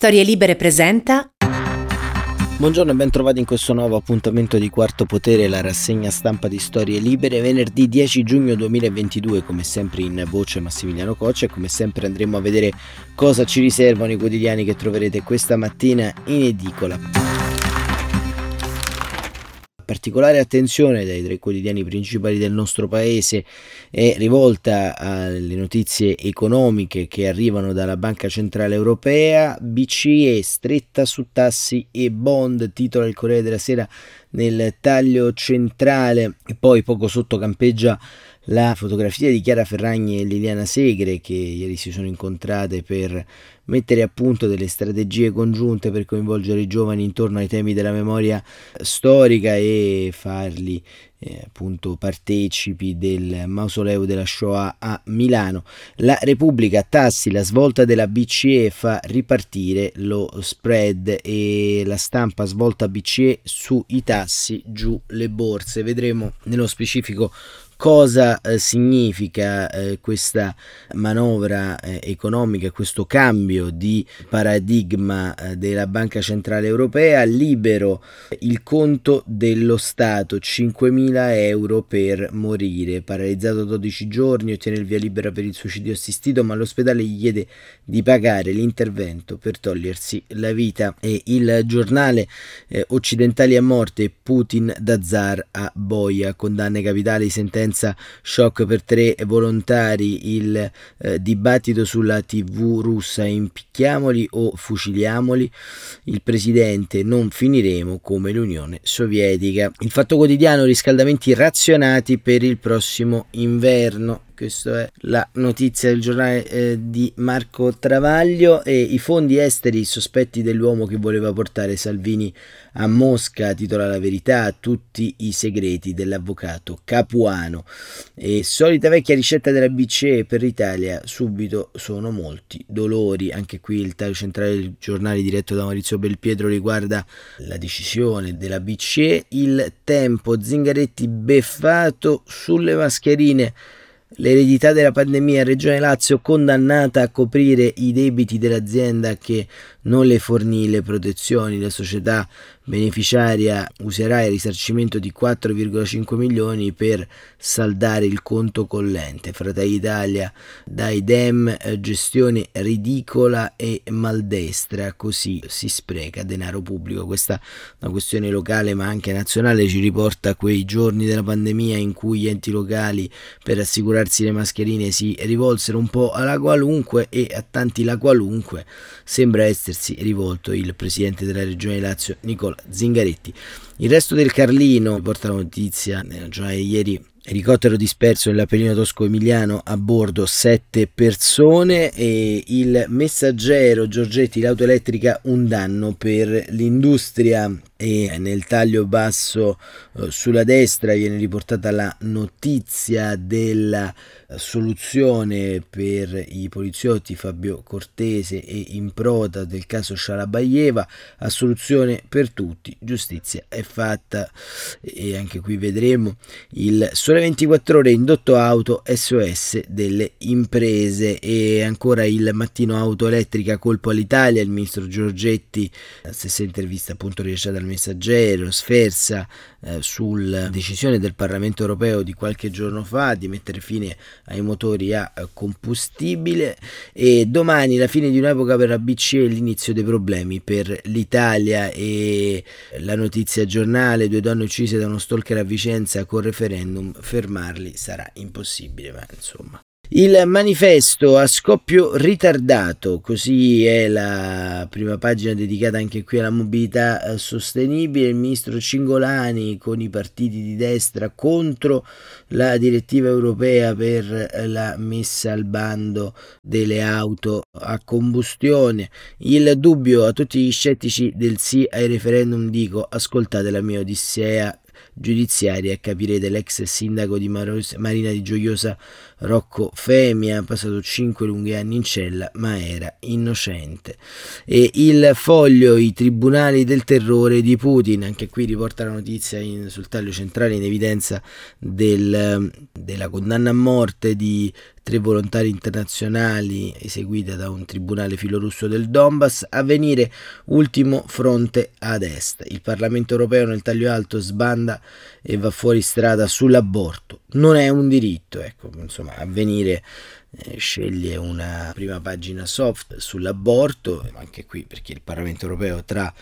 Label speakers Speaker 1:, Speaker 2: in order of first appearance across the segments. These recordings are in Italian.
Speaker 1: Storie Libere presenta.
Speaker 2: Buongiorno e ben trovati in questo nuovo appuntamento di Quarto Potere, la rassegna stampa di Storie Libere, venerdì 10 giugno 2022, come sempre in voce Massimiliano Coccia e come sempre andremo a vedere cosa ci riservano i quotidiani che troverete questa mattina in edicola. Particolare attenzione dai tre quotidiani principali del nostro paese è rivolta alle notizie economiche che arrivano dalla Banca Centrale Europea, BCE stretta su tassi e bond, titola il Corriere della Sera nel taglio centrale. E poi poco sotto campeggia la fotografia di Chiara Ferragni e Liliana Segre che ieri si sono incontrate per mettere a punto delle strategie congiunte per coinvolgere i giovani intorno ai temi della memoria storica e farli eh, appunto partecipi del mausoleo della Shoah a Milano. La Repubblica tassi la svolta della BCE fa ripartire lo spread e la stampa svolta BCE sui tassi giù le borse. Vedremo nello specifico cosa eh, significa eh, questa manovra eh, economica, questo cambio di paradigma eh, della Banca Centrale Europea, libero il conto dello Stato, 5.000 euro per morire, paralizzato 12 giorni, ottiene il via libera per il suicidio assistito, ma l'ospedale gli chiede di pagare l'intervento per togliersi la vita. E il giornale eh, occidentali a morte Putin da zar a boia, condanne capitali, sentenze senza shock per tre volontari, il eh, dibattito sulla tv russa, impicchiamoli o fuciliamoli, il presidente non finiremo come l'Unione Sovietica. Il fatto quotidiano riscaldamenti razionati per il prossimo inverno questa è la notizia del giornale eh, di Marco Travaglio e i fondi esteri sospetti dell'uomo che voleva portare Salvini a Mosca, titola la verità, tutti i segreti dell'avvocato Capuano. E solita vecchia ricetta della BCE per l'Italia, subito sono molti dolori. Anche qui il taglio centrale del giornale diretto da Maurizio Belpietro riguarda la decisione della BCE, il tempo Zingaretti beffato sulle mascherine L'eredità della pandemia, Regione Lazio condannata a coprire i debiti dell'azienda che non le fornì le protezioni. La società beneficiaria userà il risarcimento di 4,5 milioni per saldare il conto collente. Fratelli Italia dai Dem eh, gestione ridicola e maldestra, così si spreca denaro pubblico. Questa è una questione locale ma anche nazionale, ci riporta a quei giorni della pandemia in cui gli enti locali per assicurarsi le mascherine si rivolsero un po' alla qualunque e a tanti la qualunque sembra essersi rivolto il presidente della regione Lazio Nicola Zingaretti. Il resto del Carlino porta la notizia nella giornata di ieri Elicottero disperso nell'Appennino tosco-emiliano a bordo sette persone e il messaggero Giorgetti, l'auto elettrica, un danno per l'industria e nel taglio basso eh, sulla destra viene riportata la notizia della soluzione per i poliziotti Fabio Cortese e Improta del caso Scialabaieva, soluzione per tutti, giustizia è fatta. E anche qui vedremo il sole 24 ore indotto auto SOS delle imprese. E ancora il mattino auto elettrica colpo all'Italia, il ministro Giorgetti, la stessa intervista appunto rilasciata dal messaggero, sferza eh, sulla decisione del Parlamento europeo di qualche giorno fa di mettere fine ai motori a combustibile. E domani la fine di un'epoca per la BCE e l'inizio dei problemi per l'Italia. E la notizia giornale due donne uccise da uno stalker a Vicenza con referendum fermarli sarà impossibile ma insomma il manifesto a scoppio ritardato, così è la prima pagina dedicata anche qui alla mobilità eh, sostenibile. Il ministro Cingolani con i partiti di destra contro la direttiva europea per la messa al bando delle auto a combustione. Il dubbio a tutti gli scettici del sì ai referendum dico ascoltate la mia odissea giudiziaria. Capirete l'ex sindaco di Marina di Gioiosa Rocco Femia, ha passato 5 lunghi anni in cella, ma era innocente. E il foglio, i tribunali del terrore di Putin, anche qui riporta la notizia in, sul taglio centrale in evidenza del, della condanna a morte di tre volontari internazionali eseguita da un tribunale filorusso del Donbass, a venire ultimo fronte ad est. Il Parlamento europeo nel taglio alto sbanda e va fuori strada sull'aborto. Non è un diritto, ecco, insomma, a venire eh, sceglie una prima pagina soft sull'aborto, anche qui perché il Parlamento europeo tra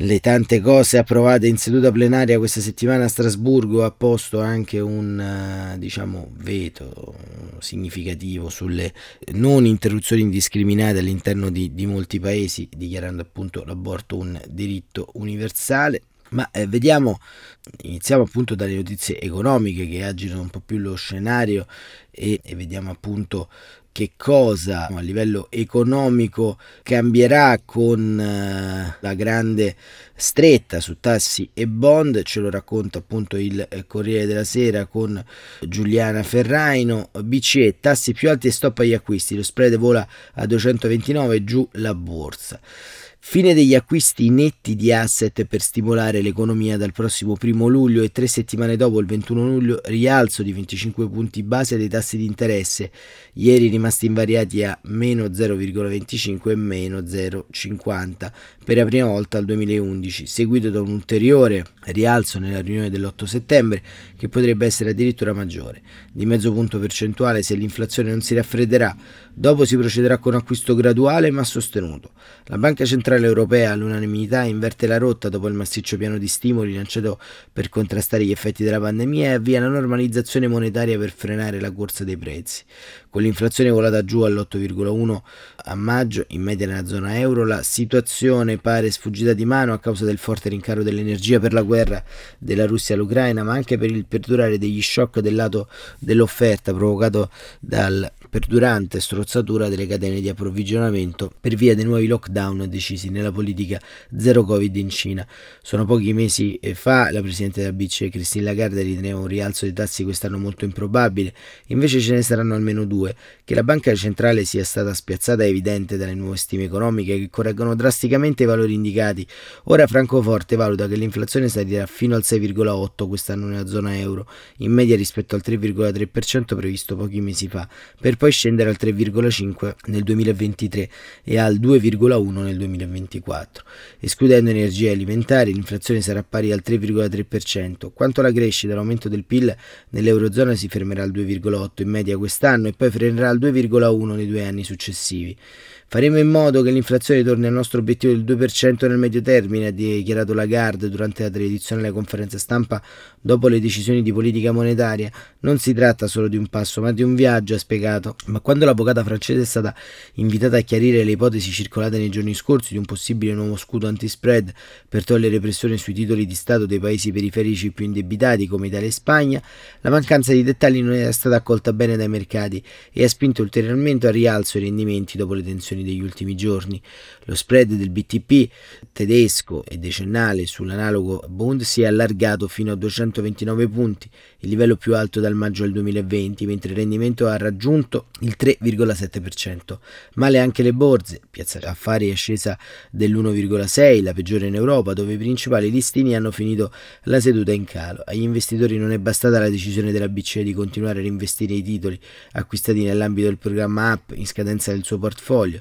Speaker 2: le tante cose approvate in seduta plenaria questa settimana a Strasburgo ha posto anche un eh, diciamo, veto significativo sulle non interruzioni indiscriminate all'interno di, di molti paesi, dichiarando appunto l'aborto un diritto universale. Ma eh, vediamo, iniziamo appunto dalle notizie economiche che agitano un po' più lo scenario e, e vediamo appunto che cosa a livello economico cambierà con uh, la grande stretta su tassi e bond, ce lo racconta appunto il eh, Corriere della Sera con Giuliana Ferraino, BCE tassi più alti e stop agli acquisti, lo spread vola a 229 giù la borsa. Fine degli acquisti netti di asset per stimolare l'economia dal prossimo primo luglio e tre settimane dopo, il 21 luglio, rialzo di 25 punti base dei tassi di interesse, ieri rimasti invariati a meno 0,25 e meno 0,50 per la prima volta al 2011, seguito da un ulteriore rialzo nella riunione dell'8 settembre che potrebbe essere addirittura maggiore, di mezzo punto percentuale se l'inflazione non si raffredderà, dopo si procederà con acquisto graduale ma sostenuto. La Banca Centrale Europea all'unanimità inverte la rotta dopo il massiccio piano di stimoli lanciato per contrastare gli effetti della pandemia e avvia la normalizzazione monetaria per frenare la corsa dei prezzi. Con l'inflazione volata giù all'8,1 a maggio, in media nella zona euro, la situazione pare sfuggita di mano a causa del forte rincaro dell'energia per la guerra della Russia all'Ucraina, ma anche per il perdurare degli shock del lato dell'offerta provocato dal perdurante strozzatura delle catene di approvvigionamento per via dei nuovi lockdown decisi nella politica zero covid in Cina. Sono pochi mesi fa la Presidente della BCE Christine Lagarde riteneva un rialzo dei tassi quest'anno molto improbabile, invece ce ne saranno almeno due. Che la banca centrale sia stata spiazzata è evidente dalle nuove stime economiche che correggono drasticamente i valori indicati. Ora Francoforte valuta che l'inflazione salirà fino al 6,8 quest'anno nella zona euro, in media rispetto al 3,3% previsto pochi mesi fa, per poi scendere al 3,5 nel 2023 e al 2,1 nel 2024. Escludendo energie alimentari, l'inflazione sarà pari al 3,3%. Quanto alla crescita, l'aumento del PIL nell'Eurozona si fermerà al 2,8 in media quest'anno e poi frenerà al 2,1 nei due anni successivi. Faremo in modo che l'inflazione torni al nostro obiettivo del 2% nel medio termine, ha dichiarato Lagarde durante la tradizionale conferenza stampa dopo le decisioni di politica monetaria. Non si tratta solo di un passo, ma di un viaggio, ha spiegato. Ma quando l'avvocata francese è stata invitata a chiarire le ipotesi circolate nei giorni scorsi di un possibile nuovo scudo anti-spread per togliere pressione sui titoli di Stato dei paesi periferici più indebitati come Italia e Spagna, la mancanza di dettagli non è stata accolta bene dai mercati e ha spinto ulteriormente al rialzo i rendimenti dopo le tensioni operazioni degli ultimi giorni. Lo spread del BTP tedesco e decennale sull'analogo Bund si è allargato fino a 229 punti, il livello più alto dal maggio del 2020, mentre il rendimento ha raggiunto il 3,7%. Male anche le borse, Piazza Affari è scesa dell'1,6, la peggiore in Europa, dove i principali listini hanno finito la seduta in calo. Agli investitori non è bastata la decisione della BCE di continuare a reinvestire i titoli acquistati nell'ambito del programma App in scadenza del suo portfolio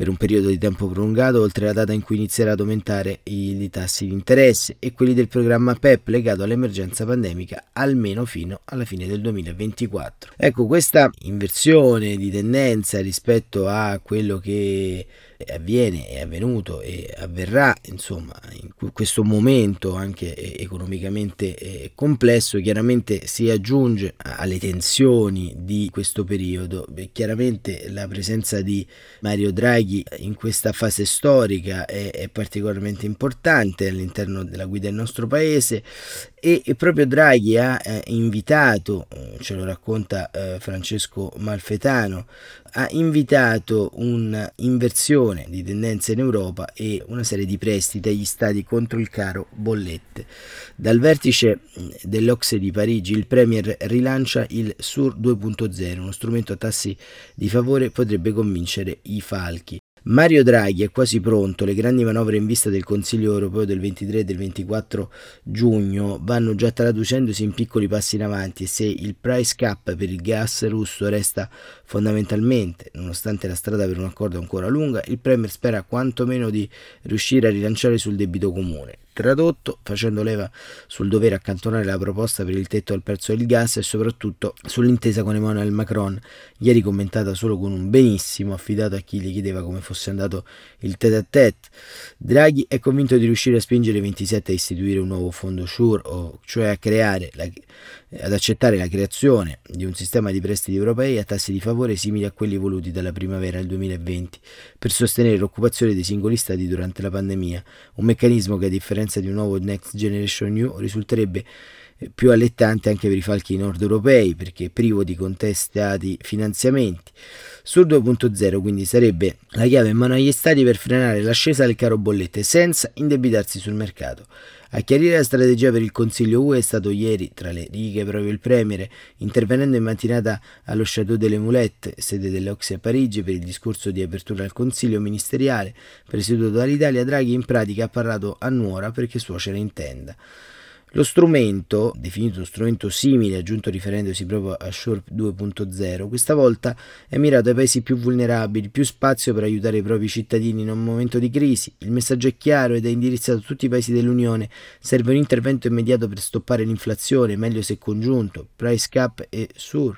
Speaker 2: per un periodo di tempo prolungato, oltre alla data in cui inizierà ad aumentare i, i tassi di interesse e quelli del programma PEP legato all'emergenza pandemica almeno fino alla fine del 2024. Ecco, questa inversione di tendenza rispetto a quello che avviene, è avvenuto e avverrà insomma in questo momento anche economicamente eh, complesso chiaramente si aggiunge alle tensioni di questo periodo chiaramente la presenza di Mario Draghi in questa fase storica è, è particolarmente importante all'interno della guida del nostro paese e, proprio Draghi ha eh, invitato, eh, ce lo racconta eh, Francesco Malfetano, ha invitato un'inversione di tendenza in Europa e una serie di prestiti agli stati contro il caro bollette. Dal vertice dell'Ocse di Parigi il Premier rilancia il SUR 2.0, uno strumento a tassi di favore potrebbe convincere i falchi. Mario Draghi è quasi pronto, le grandi manovre in vista del Consiglio europeo del 23 e del 24 giugno vanno già traducendosi in piccoli passi in avanti e se il price cap per il gas russo resta fondamentalmente, nonostante la strada per un accordo ancora lunga, il Premier spera quantomeno di riuscire a rilanciare sul debito comune. Tradotto, facendo leva sul dover accantonare la proposta per il tetto al prezzo del gas e soprattutto sull'intesa con Emmanuel Macron, ieri commentata solo con un benissimo affidato a chi gli chiedeva come fosse andato il tete a tete. Draghi è convinto di riuscire a spingere i 27 a istituire un nuovo fondo SURE, cioè a creare la, ad accettare la creazione di un sistema di prestiti europei a tassi di favore simili a quelli voluti dalla primavera del 2020 per sostenere l'occupazione dei singoli stati durante la pandemia, un meccanismo che a differenza di un nuovo Next Generation New risulterebbe eh, più allettante anche per i falchi nord europei perché privo di contestati finanziamenti. Sul 2.0 quindi sarebbe la chiave in mano agli stati per frenare l'ascesa del caro bollette senza indebitarsi sul mercato. A chiarire la strategia per il Consiglio UE è stato ieri, tra le righe, proprio il Premier, intervenendo in mattinata allo Château de l'Emoulette, sede dell'Oxy a Parigi, per il discorso di apertura al Consiglio ministeriale presieduto dall'Italia. Draghi in pratica ha parlato a nuora perché suocera intenda. Lo strumento, definito strumento simile, aggiunto riferendosi proprio a Shore 2.0, questa volta è mirato ai paesi più vulnerabili, più spazio per aiutare i propri cittadini in un momento di crisi. Il messaggio è chiaro ed è indirizzato a tutti i paesi dell'Unione. Serve un intervento immediato per stoppare l'inflazione, meglio se congiunto, price cap e SUR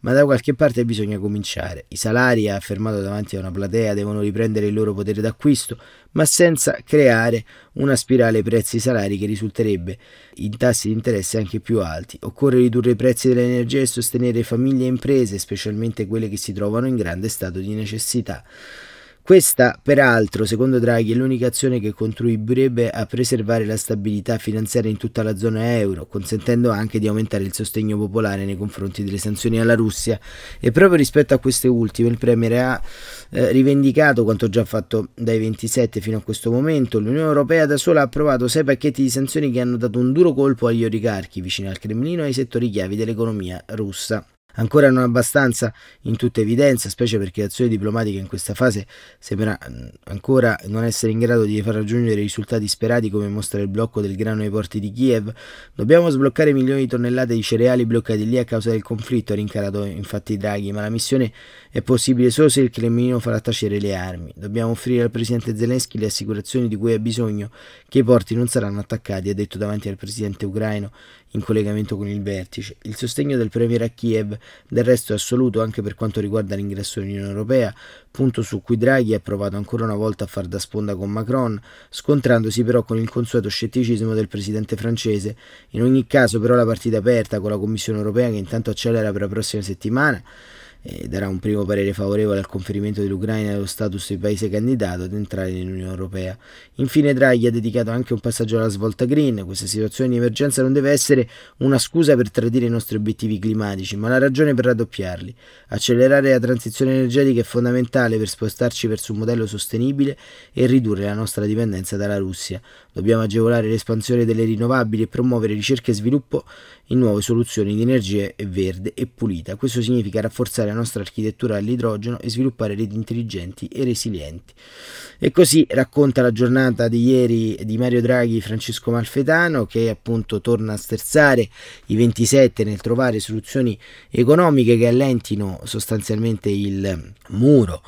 Speaker 2: ma da qualche parte bisogna cominciare. I salari, ha affermato davanti a una platea, devono riprendere il loro potere d'acquisto, ma senza creare una spirale prezzi-salari che risulterebbe in tassi di interesse anche più alti. Occorre ridurre i prezzi dell'energia e sostenere famiglie e imprese, specialmente quelle che si trovano in grande stato di necessità. Questa, peraltro, secondo Draghi, è l'unica azione che contribuirebbe a preservare la stabilità finanziaria in tutta la zona euro, consentendo anche di aumentare il sostegno popolare nei confronti delle sanzioni alla Russia. E proprio rispetto a queste ultime, il Premier ha eh, rivendicato quanto già fatto dai 27 fino a questo momento. L'Unione Europea da sola ha approvato sei pacchetti di sanzioni che hanno dato un duro colpo agli oligarchi vicini al Cremlino e ai settori chiavi dell'economia russa. Ancora non abbastanza in tutta evidenza, specie perché l'azione diplomatica in questa fase sembra mm, ancora non essere in grado di far raggiungere i risultati sperati come mostra il blocco del grano ai porti di Kiev. Dobbiamo sbloccare milioni di tonnellate di cereali bloccati lì a causa del conflitto, ha rincarato infatti Draghi, ma la missione è possibile solo se il Cremlino farà tacere le armi. Dobbiamo offrire al presidente Zelensky le assicurazioni di cui ha bisogno che i porti non saranno attaccati, ha detto davanti al presidente ucraino in collegamento con il vertice. Il sostegno del Premier a Kiev del resto è assoluto anche per quanto riguarda l'ingresso nell'Unione Europea, punto su cui Draghi ha provato ancora una volta a far da sponda con Macron, scontrandosi però con il consueto scetticismo del presidente francese. In ogni caso però la partita è aperta con la Commissione Europea che intanto accelera per la prossima settimana eh, darà un primo parere favorevole al conferimento dell'Ucraina dello status di paese candidato ad entrare nell'Unione Europea. Infine Draghi ha dedicato anche un passaggio alla svolta green. Questa situazione di emergenza non deve essere una scusa per tradire i nostri obiettivi climatici, ma la ragione per raddoppiarli. Accelerare la transizione energetica è fondamentale per spostarci verso un modello sostenibile e ridurre la nostra dipendenza dalla Russia. Dobbiamo agevolare l'espansione delle rinnovabili e promuovere ricerca e sviluppo in nuove soluzioni di energia verde e pulita. Questo significa rafforzare la nostra architettura all'idrogeno e sviluppare reti intelligenti e resilienti. E così racconta la giornata di ieri di Mario Draghi Francesco Malfetano che appunto torna a sterzare i 27 nel trovare soluzioni economiche che allentino sostanzialmente il muro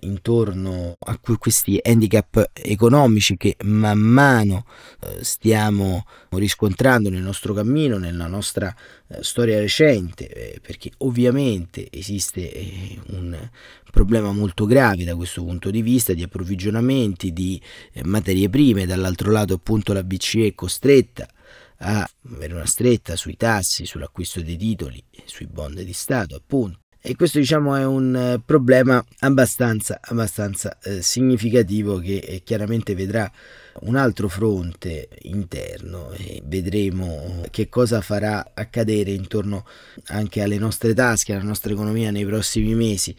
Speaker 2: intorno a questi handicap economici che man mano eh, stiamo riscontrando nel nostro cammino, nella nostra eh, storia recente, perché ovviamente esiste un problema molto grave da questo punto di vista di approvvigionamenti di materie prime, dall'altro lato appunto la BCE è costretta a avere una stretta sui tassi, sull'acquisto dei titoli, sui bond di Stato appunto e questo diciamo è un eh, problema abbastanza, abbastanza eh, significativo che eh, chiaramente vedrà un altro fronte interno e vedremo che cosa farà accadere intorno anche alle nostre tasche, alla nostra economia nei prossimi mesi.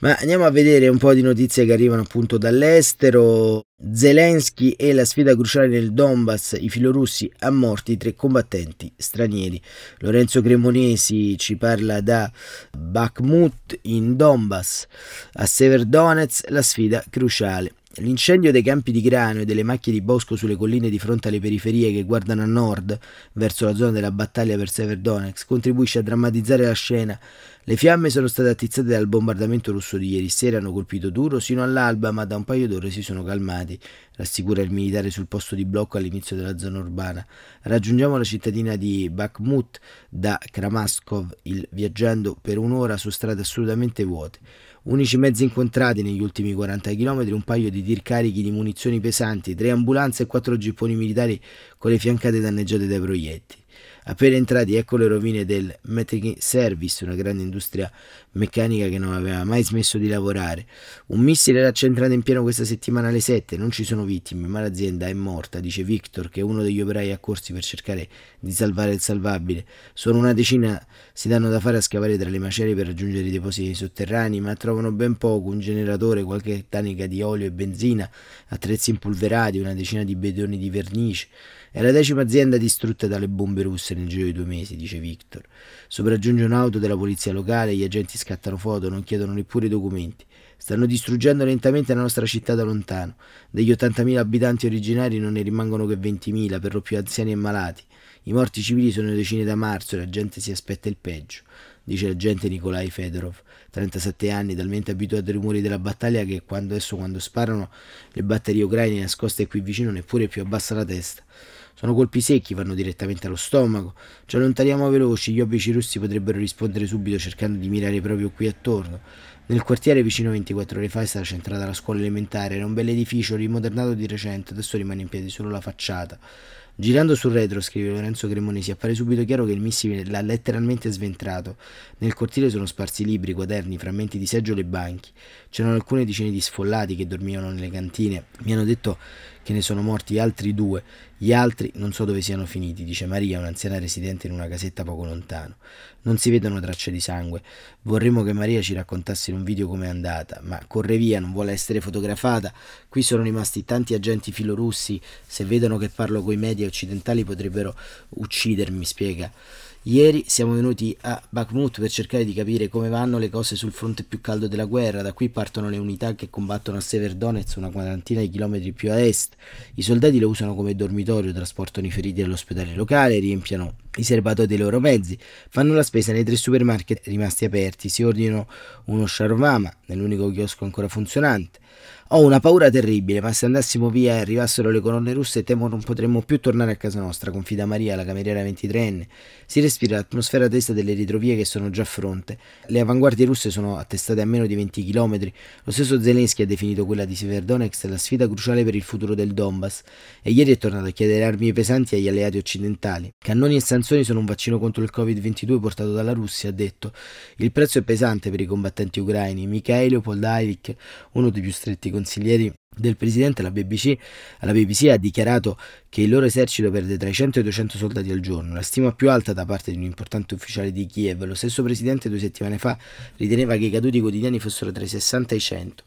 Speaker 2: Ma andiamo a vedere un po' di notizie che arrivano appunto dall'estero. Zelensky e la sfida cruciale nel Donbass, i filorussi a morti, tre combattenti stranieri. Lorenzo Cremonesi ci parla da Bakhmut in Donbass, a Severdonetsk la sfida cruciale. L'incendio dei campi di grano e delle macchie di bosco sulle colline di fronte alle periferie che guardano a nord, verso la zona della battaglia per Severodonetsk, contribuisce a drammatizzare la scena. Le fiamme sono state attizzate dal bombardamento russo di ieri sera, hanno colpito duro sino all'alba, ma da un paio d'ore si sono calmati, rassicura il militare sul posto di blocco all'inizio della zona urbana. Raggiungiamo la cittadina di Bakhmut da Kramaskov, il, viaggiando per un'ora su strade assolutamente vuote. Unici mezzi incontrati negli ultimi 40 km, un paio di tir carichi di munizioni pesanti, tre ambulanze e quattro gipponi militari con le fiancate danneggiate dai proiettili. Appena entrati, ecco le rovine del Metric Service, una grande industria meccanica che non aveva mai smesso di lavorare. Un missile era centrato in pieno questa settimana alle 7, non ci sono vittime, ma l'azienda è morta, dice Victor, che è uno degli operai accorsi per cercare di salvare il salvabile. Sono una decina si danno da fare a scavare tra le macerie per raggiungere i depositi sotterranei, ma trovano ben poco, un generatore, qualche tanica di olio e benzina, attrezzi impolverati, una decina di bedoni di vernice. È la decima azienda distrutta dalle bombe russe nel giro di due mesi, dice Victor. Sopraggiunge un'auto della polizia locale, gli agenti scattano foto, non chiedono neppure i documenti. Stanno distruggendo lentamente la nostra città da lontano. Degli 80.000 abitanti originari non ne rimangono che 20.000, per lo più anziani e malati. I morti civili sono decine da marzo e la gente si aspetta il peggio, dice l'agente Nikolai Fedorov, 37 anni, talmente abituato ai rumori della battaglia che quando adesso quando sparano le batterie ucraine nascoste qui vicino neppure più abbassa la testa. Sono colpi secchi, vanno direttamente allo stomaco. Ci allontaniamo veloci, gli obici russi potrebbero rispondere subito cercando di mirare proprio qui attorno. Nel quartiere vicino 24 ore fa è stata centrata la scuola elementare, era un bel edificio rimodernato di recente, adesso rimane in piedi solo la facciata. Girando sul retro, scrive Lorenzo Cremonesi, appare subito chiaro che il missile l'ha letteralmente sventrato. Nel cortile sono sparsi libri, quaderni, frammenti di seggiole e banchi. C'erano alcune decine di sfollati che dormivano nelle cantine. Mi hanno detto che ne sono morti altri due. Gli altri non so dove siano finiti, dice Maria, un'anziana residente in una casetta poco lontano. Non si vedono tracce di sangue. Vorremmo che Maria ci raccontasse in un video com'è andata, ma corre via, non vuole essere fotografata. Qui sono rimasti tanti agenti filorussi. Se vedono che parlo coi media occidentali potrebbero uccidermi, spiega. Ieri siamo venuti a Bakhmut per cercare di capire come vanno le cose sul fronte più caldo della guerra. Da qui partono le unità che combattono a Severdonetsk, una quarantina di chilometri più a est. I soldati lo usano come dormitorio, trasportano i feriti all'ospedale locale, riempiono i serbatoi dei loro mezzi, fanno la spesa nei tre supermarket rimasti aperti, si ordinano uno shawarma nell'unico chiosco ancora funzionante. Ho una paura terribile, ma se andassimo via e arrivassero le colonne russe temo non potremmo più tornare a casa nostra, confida Maria, la cameriera 23enne. Si respira l'atmosfera testa delle ritrovie che sono già a fronte. Le avanguardie russe sono attestate a meno di 20 km. Lo stesso Zelensky ha definito quella di Severodonetsk la sfida cruciale per il futuro del Donbass e ieri è tornato a chiedere armi pesanti agli alleati occidentali. Cannoni e sanzioni sono un vaccino contro il Covid-22 portato dalla Russia, ha detto. Il prezzo è pesante per i combattenti ucraini. Mikhailo Poldailik, uno dei più stretti consiglieri del presidente alla BBC, alla BBC ha dichiarato che il loro esercito perde tra i 100 e i 200 soldati al giorno, la stima più alta da parte di un importante ufficiale di Kiev. Lo stesso presidente due settimane fa riteneva che i caduti quotidiani fossero tra i 60 e i 100.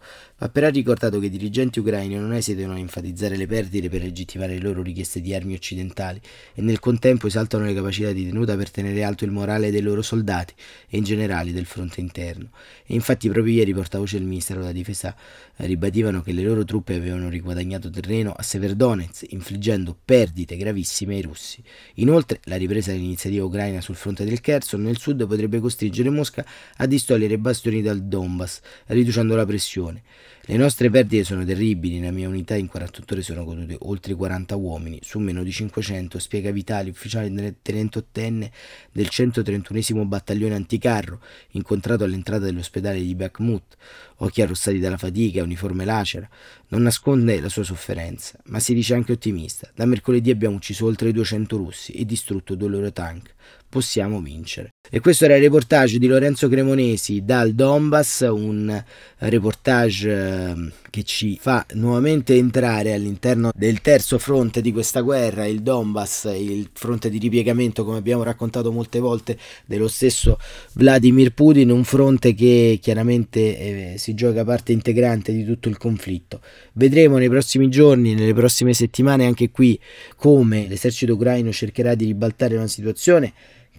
Speaker 2: Però ricordato che i dirigenti ucraini non esitano a enfatizzare le perdite per legittimare le loro richieste di armi occidentali e nel contempo esaltano le capacità di tenuta per tenere alto il morale dei loro soldati e in generale del fronte interno. E infatti proprio ieri portavoce del Ministero della Difesa ribadivano che le loro truppe avevano riguadagnato terreno a Severdonetsk, infliggendo perdite gravissime ai russi. Inoltre, la ripresa dell'iniziativa ucraina sul fronte del Kherson nel sud potrebbe costringere Mosca a distogliere bastioni dal Donbass, riducendo la pressione. Le nostre perdite sono terribili, nella mia unità in 48 ore sono caduti oltre 40 uomini, su meno di 500, spiega Vitali, ufficiale tenentottenne del 131 battaglione anticarro, incontrato all'entrata dell'ospedale di Bakhmut. Occhi arrossati dalla fatica, uniforme lacera, non nasconde la sua sofferenza, ma si dice anche ottimista. Da mercoledì abbiamo ucciso oltre 200 russi e distrutto due loro tank. Possiamo vincere. E questo era il reportage di Lorenzo Cremonesi dal Donbass, un reportage ehm, che ci fa nuovamente entrare all'interno del terzo fronte di questa guerra, il Donbass, il fronte di ripiegamento, come abbiamo raccontato molte volte, dello stesso Vladimir Putin, un fronte che chiaramente eh, si gioca parte integrante di tutto il conflitto. Vedremo nei prossimi giorni, nelle prossime settimane anche qui come l'esercito ucraino cercherà di ribaltare una situazione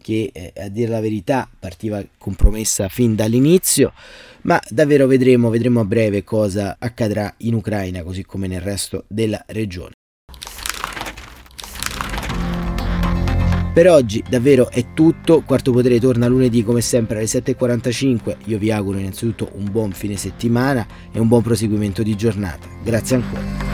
Speaker 2: che eh, a dire la verità partiva compromessa fin dall'inizio, ma davvero vedremo, vedremo a breve cosa accadrà in Ucraina così come nel resto della regione. Per oggi davvero è tutto, Quarto Potere torna lunedì come sempre alle 7.45, io vi auguro innanzitutto un buon fine settimana e un buon proseguimento di giornata. Grazie ancora.